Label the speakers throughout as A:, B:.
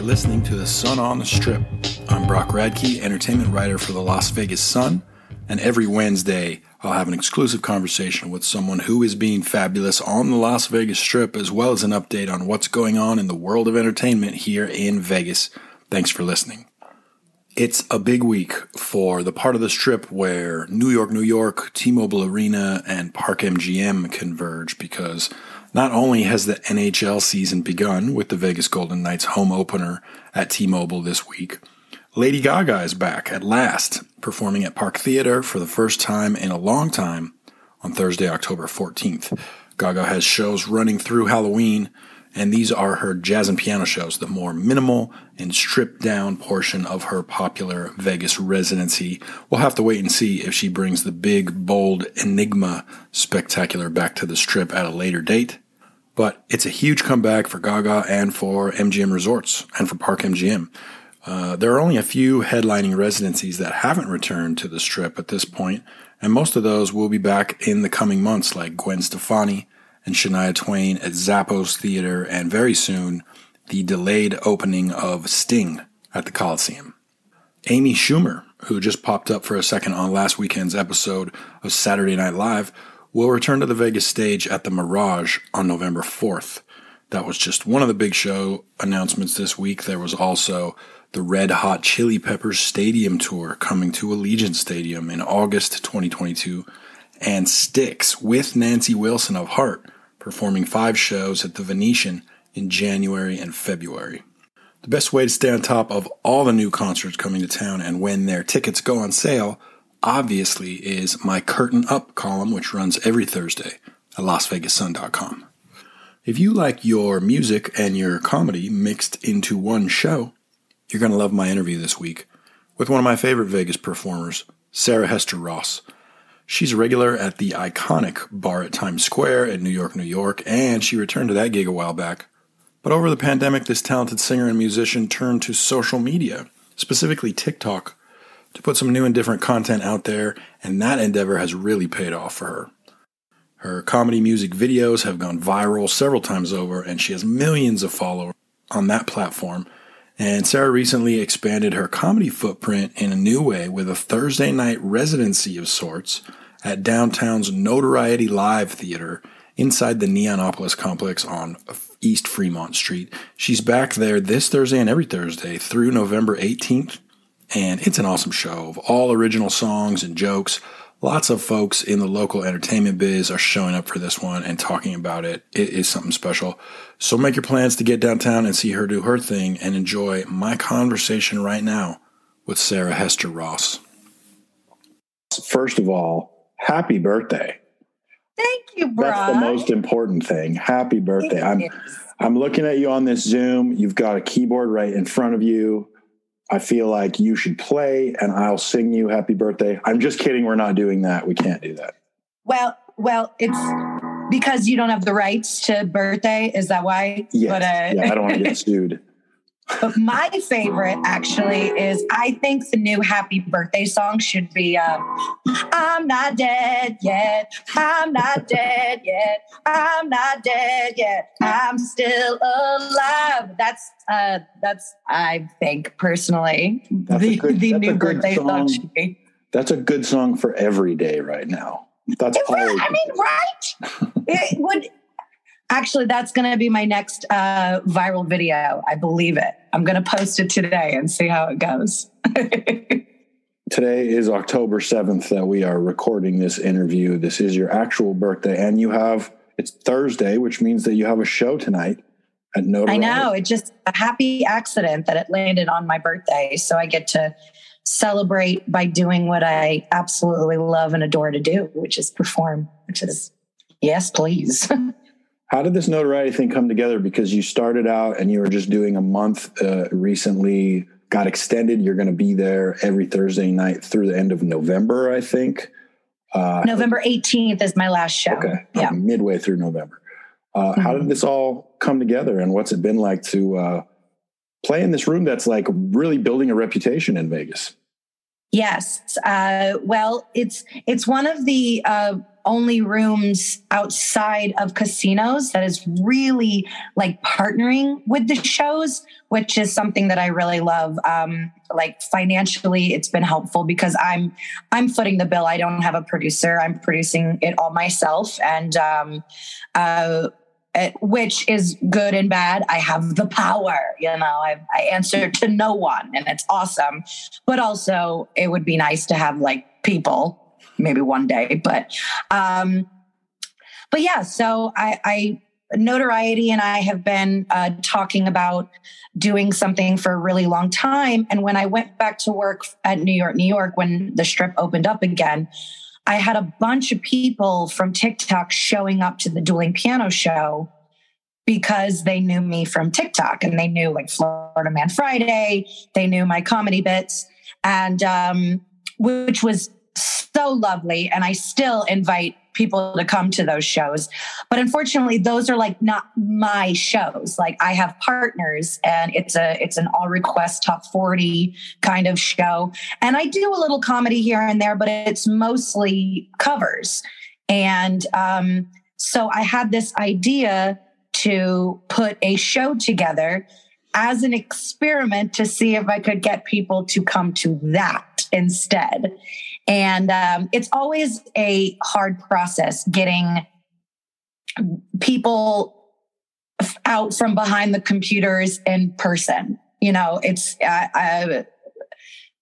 A: are listening to The Sun on the Strip. I'm Brock Radke, entertainment writer for the Las Vegas Sun, and every Wednesday I'll have an exclusive conversation with someone who is being fabulous on the Las Vegas Strip, as well as an update on what's going on in the world of entertainment here in Vegas. Thanks for listening. It's a big week for the part of the strip where New York, New York, T Mobile Arena, and Park MGM converge because not only has the NHL season begun with the Vegas Golden Knights home opener at T Mobile this week, Lady Gaga is back at last, performing at Park Theater for the first time in a long time on Thursday, October 14th. Gaga has shows running through Halloween, and these are her jazz and piano shows, the more minimal and stripped down portion of her popular Vegas residency. We'll have to wait and see if she brings the big, bold Enigma spectacular back to the strip at a later date. But it's a huge comeback for Gaga and for MGM Resorts and for Park MGM. Uh, there are only a few headlining residencies that haven't returned to the strip at this point, and most of those will be back in the coming months, like Gwen Stefani and Shania Twain at Zappos Theater, and very soon, the delayed opening of Sting at the Coliseum. Amy Schumer, who just popped up for a second on last weekend's episode of Saturday Night Live, will return to the Vegas stage at the Mirage on November 4th. That was just one of the big show announcements this week. There was also the Red Hot Chili Peppers Stadium Tour coming to Allegiant Stadium in August 2022, and Styx with Nancy Wilson of Heart performing five shows at the Venetian in January and February. The best way to stay on top of all the new concerts coming to town and when their tickets go on sale, obviously, is my Curtain Up column, which runs every Thursday at LasVegasSun.com. If you like your music and your comedy mixed into one show, you're going to love my interview this week with one of my favorite Vegas performers, Sarah Hester Ross. She's a regular at the iconic bar at Times Square in New York, New York, and she returned to that gig a while back. But over the pandemic, this talented singer and musician turned to social media, specifically TikTok, to put some new and different content out there, and that endeavor has really paid off for her. Her comedy music videos have gone viral several times over, and she has millions of followers on that platform and Sarah recently expanded her comedy footprint in a new way with a Thursday night residency of sorts at downtown's Notoriety Live Theater inside the Neonopolis complex on East Fremont Street. She's back there this Thursday and every Thursday through November 18th. And it's an awesome show of all original songs and jokes Lots of folks in the local entertainment biz are showing up for this one and talking about it. It is something special. So make your plans to get downtown and see her do her thing and enjoy my conversation right now with Sarah Hester Ross.
B: First of all, happy birthday.
C: Thank you, Brock.
B: That's the most important thing. Happy birthday. I'm I'm looking at you on this Zoom. You've got a keyboard right in front of you. I feel like you should play and I'll sing you happy birthday. I'm just kidding. We're not doing that. We can't do that.
C: Well, well, it's because you don't have the rights to birthday. Is that why?
B: Yes. But, uh, yeah, I don't want to get sued.
C: But my favorite actually is I think the new happy birthday song should be um, I'm not dead yet. I'm not dead yet. I'm not dead yet. I'm still alive. That's uh that's I think personally
B: that's the, good, the new birthday song. song should be. That's a good song for every day right now. That's
C: all. I mean, right? it would Actually, that's going to be my next uh, viral video. I believe it. I'm going to post it today and see how it goes.
B: today is October 7th that we are recording this interview. This is your actual birthday, and you have it's Thursday, which means that you have a show tonight at Notre
C: I know. It's just a happy accident that it landed on my birthday. So I get to celebrate by doing what I absolutely love and adore to do, which is perform, which is yes, please.
B: How did this notoriety thing come together? Because you started out and you were just doing a month uh, recently, got extended. You're going to be there every Thursday night through the end of November, I think.
C: Uh, November 18th is my last show.
B: Okay. Yeah. midway through November. Uh, mm-hmm. How did this all come together and what's it been like to uh, play in this room that's like really building a reputation in Vegas?
C: Yes. Uh, well, it's it's one of the uh, only rooms outside of casinos that is really like partnering with the shows, which is something that I really love. Um, like financially, it's been helpful because I'm I'm footing the bill. I don't have a producer. I'm producing it all myself, and um, uh, it, which is good and bad. I have the power, you know, I, I answer to no one and it's awesome. But also, it would be nice to have like people, maybe one day. But, um, but yeah, so I, I notoriety and I have been uh, talking about doing something for a really long time. And when I went back to work at New York, New York, when the strip opened up again, I had a bunch of people from TikTok showing up to the dueling piano show because they knew me from TikTok and they knew like Florida Man Friday, they knew my comedy bits, and um, which was so lovely. And I still invite people to come to those shows. But unfortunately, those are like not my shows. Like I have partners and it's a it's an all request top 40 kind of show. And I do a little comedy here and there, but it's mostly covers. And um, so I had this idea to put a show together as an experiment to see if I could get people to come to that instead. And um, it's always a hard process getting people out from behind the computers in person. You know, it's uh,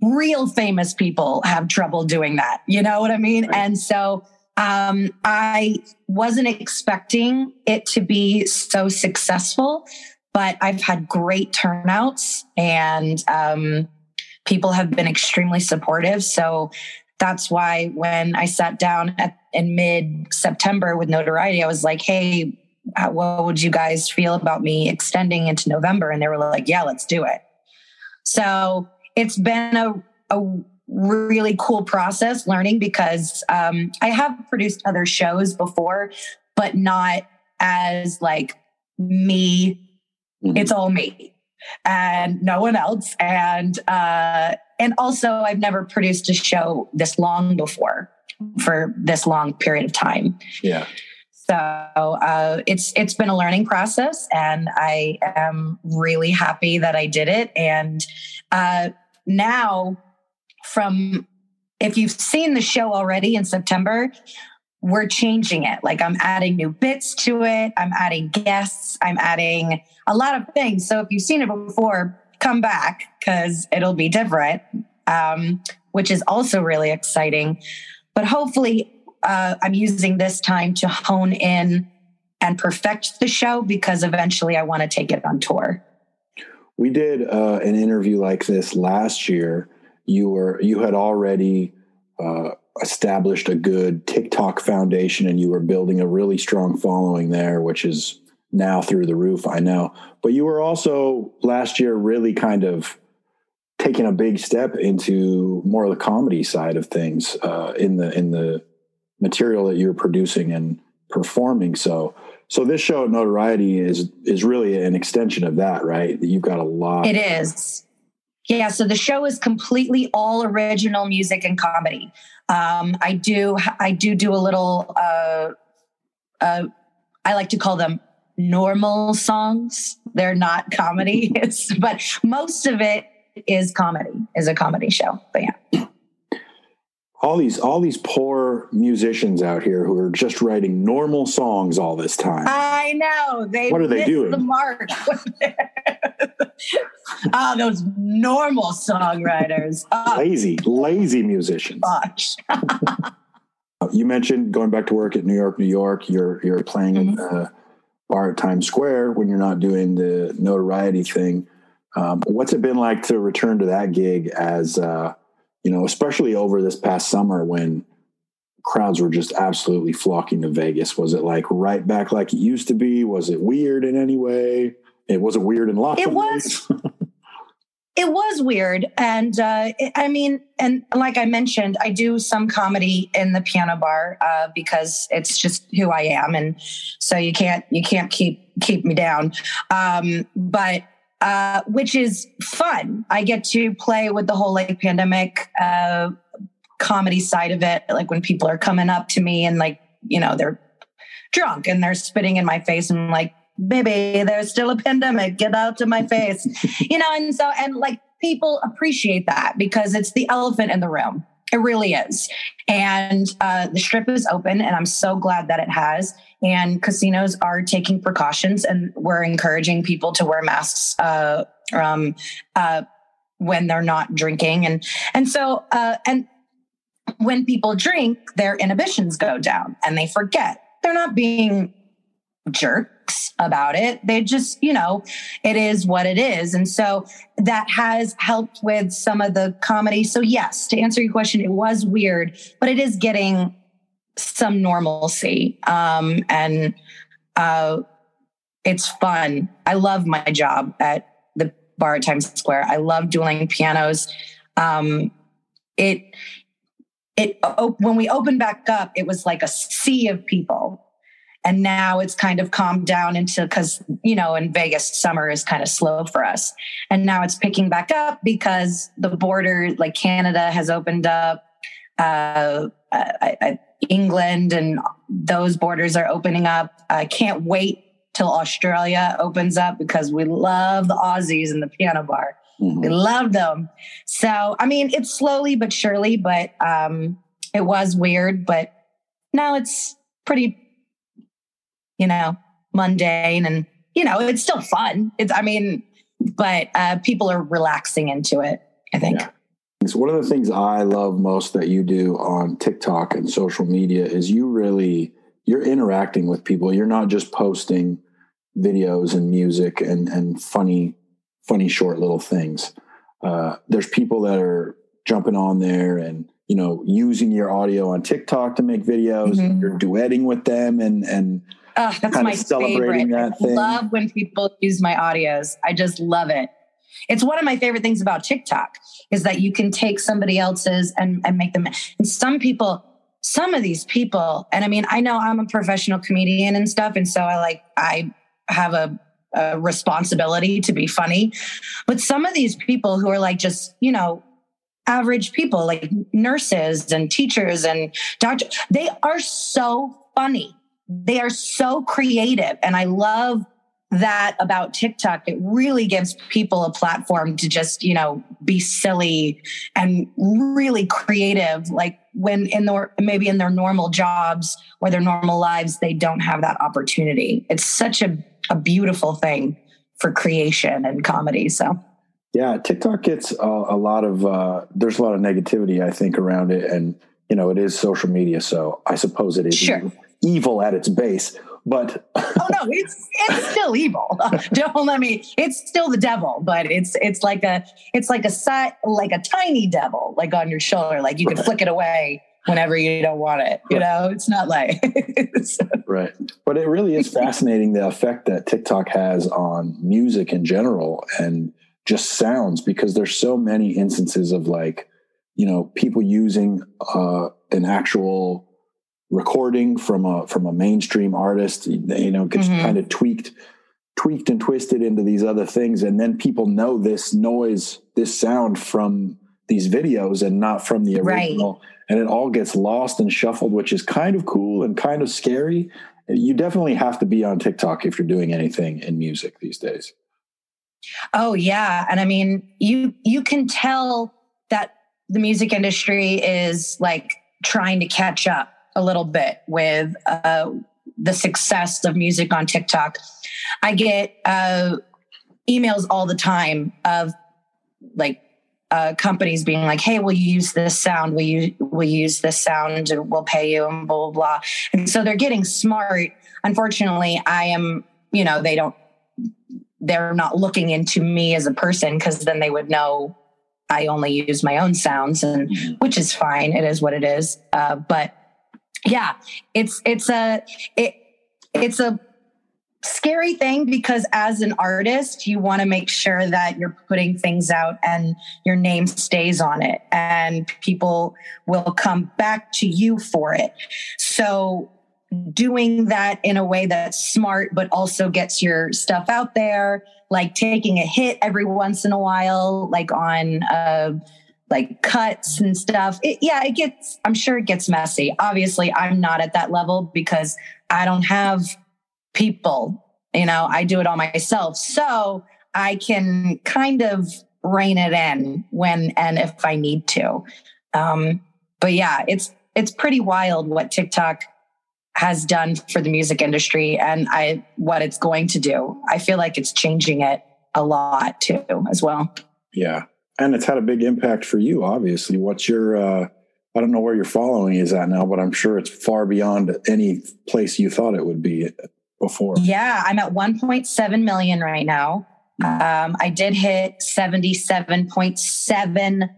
C: real famous people have trouble doing that. You know what I mean? Right. And so um, I wasn't expecting it to be so successful, but I've had great turnouts and um, people have been extremely supportive. So that's why when I sat down at, in mid September with notoriety, I was like, hey, what would you guys feel about me extending into November? And they were like, yeah, let's do it. So it's been a, a really cool process learning because um, I have produced other shows before, but not as like me. Mm-hmm. It's all me and no one else. And uh, and also I've never produced a show this long before for this long period of time.
A: Yeah.
C: So uh, it's it's been a learning process, and I am really happy that I did it. And uh, now, from if you've seen the show already in September, we're changing it. Like I'm adding new bits to it. I'm adding guests. I'm adding a lot of things. So if you've seen it before, come back because it'll be different, um, which is also really exciting. But hopefully, uh, I'm using this time to hone in and perfect the show because eventually I want to take it on tour.
A: We did uh, an interview like this last year. You were you had already uh, established a good TikTok foundation and you were building a really strong following there, which is now through the roof, I know. But you were also last year really kind of taking a big step into more of the comedy side of things uh, in the in the material that you're producing and performing. So so this show notoriety is is really an extension of that, right? You've got a lot.
C: It is. Yeah, so the show is completely all original music and comedy. Um, I do I do do a little. Uh, uh, I like to call them normal songs. They're not comedy, it's but most of it is comedy. Is a comedy show. But yeah
A: all these all these poor musicians out here who are just writing normal songs all this time.
C: I know they.
A: What are they doing?
C: The mark. oh, those normal songwriters. Oh.
A: Lazy, lazy musicians.
C: Gosh.
A: you mentioned going back to work at New York, New York. You're you're playing mm-hmm. in the bar at Times Square when you're not doing the notoriety thing. Um, what's it been like to return to that gig as? Uh, you know, especially over this past summer when crowds were just absolutely flocking to Vegas. Was it like right back like it used to be? Was it weird in any way? It wasn't weird in lots
C: it was. it was weird, and uh, I mean, and like I mentioned, I do some comedy in the piano bar uh, because it's just who I am, and so you can't you can't keep keep me down. Um, but uh, which is fun. I get to play with the whole like pandemic uh, comedy side of it. Like when people are coming up to me and like, you know, they're drunk and they're spitting in my face and like, baby, there's still a pandemic. Get out to my face. you know, and so, and like people appreciate that because it's the elephant in the room. It really is. And uh, the strip is open, and I'm so glad that it has. And casinos are taking precautions, and we're encouraging people to wear masks uh, um, uh, when they're not drinking. And and so uh, and when people drink, their inhibitions go down, and they forget. They're not being about it. They just, you know, it is what it is. And so that has helped with some of the comedy. So, yes, to answer your question, it was weird, but it is getting some normalcy. Um, and uh, it's fun. I love my job at the bar at Times Square. I love dueling pianos. Um, it, it, when we opened back up, it was like a sea of people and now it's kind of calmed down into because you know in vegas summer is kind of slow for us. And now it's picking back up because the border like canada has opened up uh, I, I, england and those borders are opening up. I can't wait till australia opens up because we love the aussies in the piano bar. Mm-hmm. we love them. So i mean it's slowly but surely but um it was weird but now it's pretty you know, mundane and, you know, it's still fun. It's, I mean, but uh, people are relaxing into it, I think. Yeah.
A: So one of the things I love most that you do on TikTok and social media is you really you're interacting with people. You're not just posting videos and music and and funny funny short little things. Uh, there's people that are jumping on there and you know using your audio on TikTok to make videos. Mm-hmm. You're duetting with them and and
C: Oh, that's my favorite. I love when people use my audios. I just love it. It's one of my favorite things about TikTok is that you can take somebody else's and, and make them. And some people, some of these people, and I mean, I know I'm a professional comedian and stuff. And so I like, I have a, a responsibility to be funny. But some of these people who are like just, you know, average people like nurses and teachers and doctors, they are so funny they are so creative. And I love that about TikTok. It really gives people a platform to just, you know, be silly and really creative. Like when in their, maybe in their normal jobs or their normal lives, they don't have that opportunity. It's such a, a beautiful thing for creation and comedy. So.
A: Yeah, TikTok gets a, a lot of uh, there's a lot of negativity I think around it, and you know it is social media, so I suppose it is
C: sure
A: evil at its base. But
C: oh no, it's it's still evil. Don't let me. It's still the devil, but it's it's like a it's like a si- like a tiny devil, like on your shoulder. Like you can right. flick it away whenever you don't want it. You know, it's not like
A: right. But it really is fascinating the effect that TikTok has on music in general and just sounds because there's so many instances of like you know people using uh, an actual recording from a from a mainstream artist you know gets mm-hmm. kind of tweaked tweaked and twisted into these other things. And then people know this noise this sound from these videos and not from the original. Right. and it all gets lost and shuffled which is kind of cool and kind of scary. You definitely have to be on TikTok if you're doing anything in music these days.
C: Oh yeah. And i mean you you can tell that the music industry is like trying to catch up a little bit with uh, the success of music on TikTok. I get uh, emails all the time of like uh, companies being like, "Hey, will you use this sound? Will you will use this sound? And we'll pay you." And blah blah blah. And so they're getting smart. Unfortunately, I am. You know, they don't. They're not looking into me as a person because then they would know I only use my own sounds, and mm-hmm. which is fine. It is what it is. Uh, but yeah, it's it's a it it's a scary thing because as an artist you want to make sure that you're putting things out and your name stays on it and people will come back to you for it. So doing that in a way that's smart but also gets your stuff out there like taking a hit every once in a while, like on uh, like cuts and stuff. It, yeah, it gets. I'm sure it gets messy. Obviously, I'm not at that level because I don't have people. You know, I do it all myself, so I can kind of rein it in when and if I need to. Um, but yeah, it's it's pretty wild what TikTok has done for the music industry and I what it's going to do. I feel like it's changing it a lot too as well.
A: Yeah. And it's had a big impact for you, obviously. What's your uh I don't know where your following is at now, but I'm sure it's far beyond any place you thought it would be before.
C: Yeah, I'm at 1.7 million right now. Um, I did hit 77.7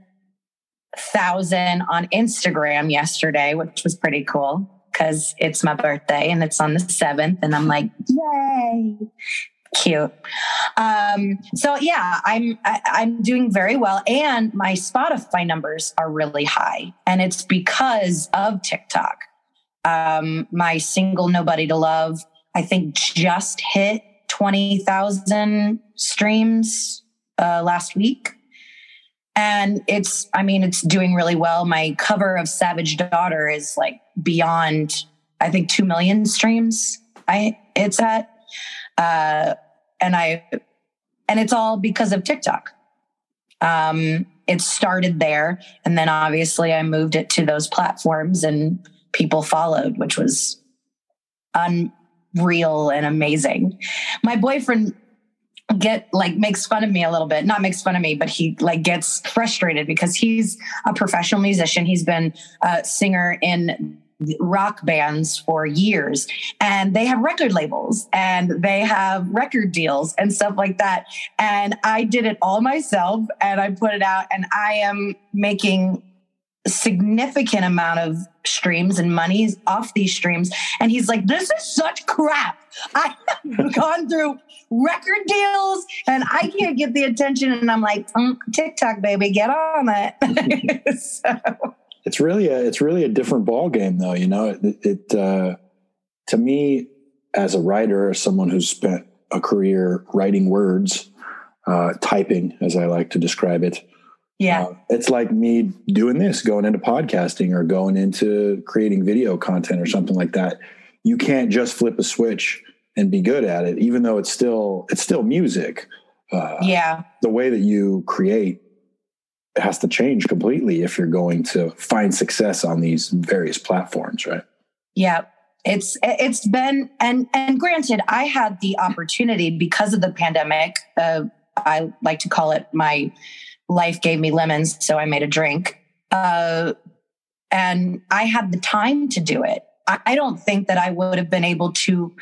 C: thousand on Instagram yesterday, which was pretty cool because it's my birthday and it's on the seventh, and I'm like, yay, cute. Um, so yeah, I'm I, am i am doing very well, and my Spotify numbers are really high, and it's because of TikTok. Um, my single "Nobody to Love" I think just hit twenty thousand streams uh, last week and it's i mean it's doing really well my cover of savage daughter is like beyond i think 2 million streams i it's at uh and i and it's all because of tiktok. Um it started there and then obviously i moved it to those platforms and people followed which was unreal and amazing. My boyfriend get like makes fun of me a little bit. Not makes fun of me but he like gets frustrated because he's a professional musician. He's been a singer in rock bands for years and they have record labels and they have record deals and stuff like that and i did it all myself and i put it out and i am making significant amount of streams and monies off these streams. And he's like, this is such crap. I have gone through record deals and I can't get the attention. And I'm like, mm, TikTok, baby, get on it. so.
A: It's really a, it's really a different ball game though. You know, it, it uh, to me as a writer, as someone who's spent a career writing words, uh, typing, as I like to describe it,
C: yeah. Uh,
A: it's like me doing this, going into podcasting or going into creating video content or something like that. You can't just flip a switch and be good at it, even though it's still it's still music.
C: Uh, yeah.
A: The way that you create has to change completely if you're going to find success on these various platforms, right?
C: Yeah. It's it's been and and granted, I had the opportunity because of the pandemic. Uh, I like to call it my life gave me lemons, so I made a drink. Uh, and I had the time to do it. I don't think that I would have been able to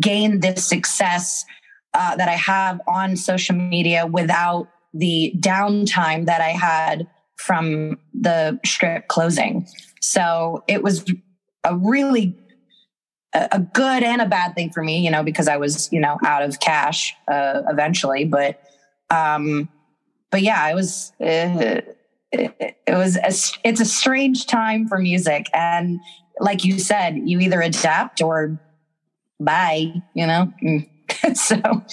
C: gain this success uh, that I have on social media without the downtime that I had from the strip closing. So it was a really a good and a bad thing for me, you know, because I was, you know, out of cash uh, eventually. But um, but yeah, it was uh, it, it, was a, it's a strange time for music, and like you said, you either adapt or bye. You know, so.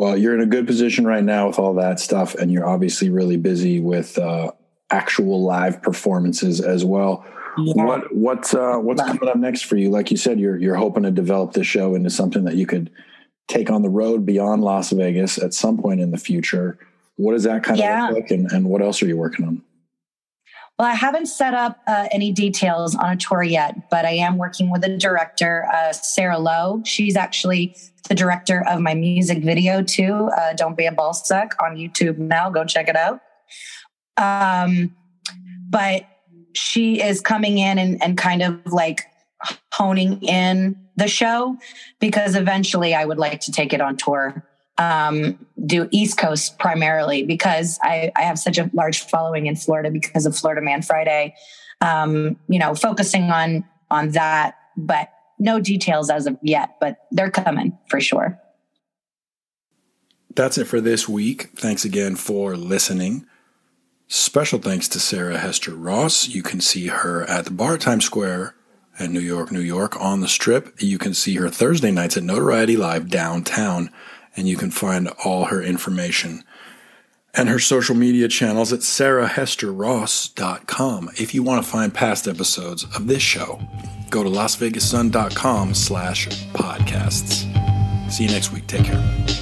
A: Well, you're in a good position right now with all that stuff, and you're obviously really busy with uh, actual live performances as well. Yeah. What what's uh, what's coming up next for you? Like you said, you're you're hoping to develop this show into something that you could take on the road beyond Las Vegas at some point in the future. What does that kind yeah. of look like, and, and what else are you working on?
C: Well, I haven't set up uh, any details on a tour yet, but I am working with a director, uh, Sarah Lowe. She's actually the director of my music video too. Uh, Don't be a ballsack on YouTube now. Go check it out. Um, but she is coming in and, and kind of like honing in the show because eventually I would like to take it on tour um, do East Coast primarily because I, I, have such a large following in Florida because of Florida Man Friday. Um, you know, focusing on on that, but no details as of yet, but they're coming for sure.
D: That's it for this week. Thanks again for listening. Special thanks to Sarah Hester Ross. You can see her at the Bar Times Square in New York, New York on the strip. You can see her Thursday nights at Notoriety Live downtown
A: and you can find all her information and her social media channels at sarahhesterross.com. If you want to find past episodes of this show, go to lasvegassun.com slash podcasts. See you next week. Take care.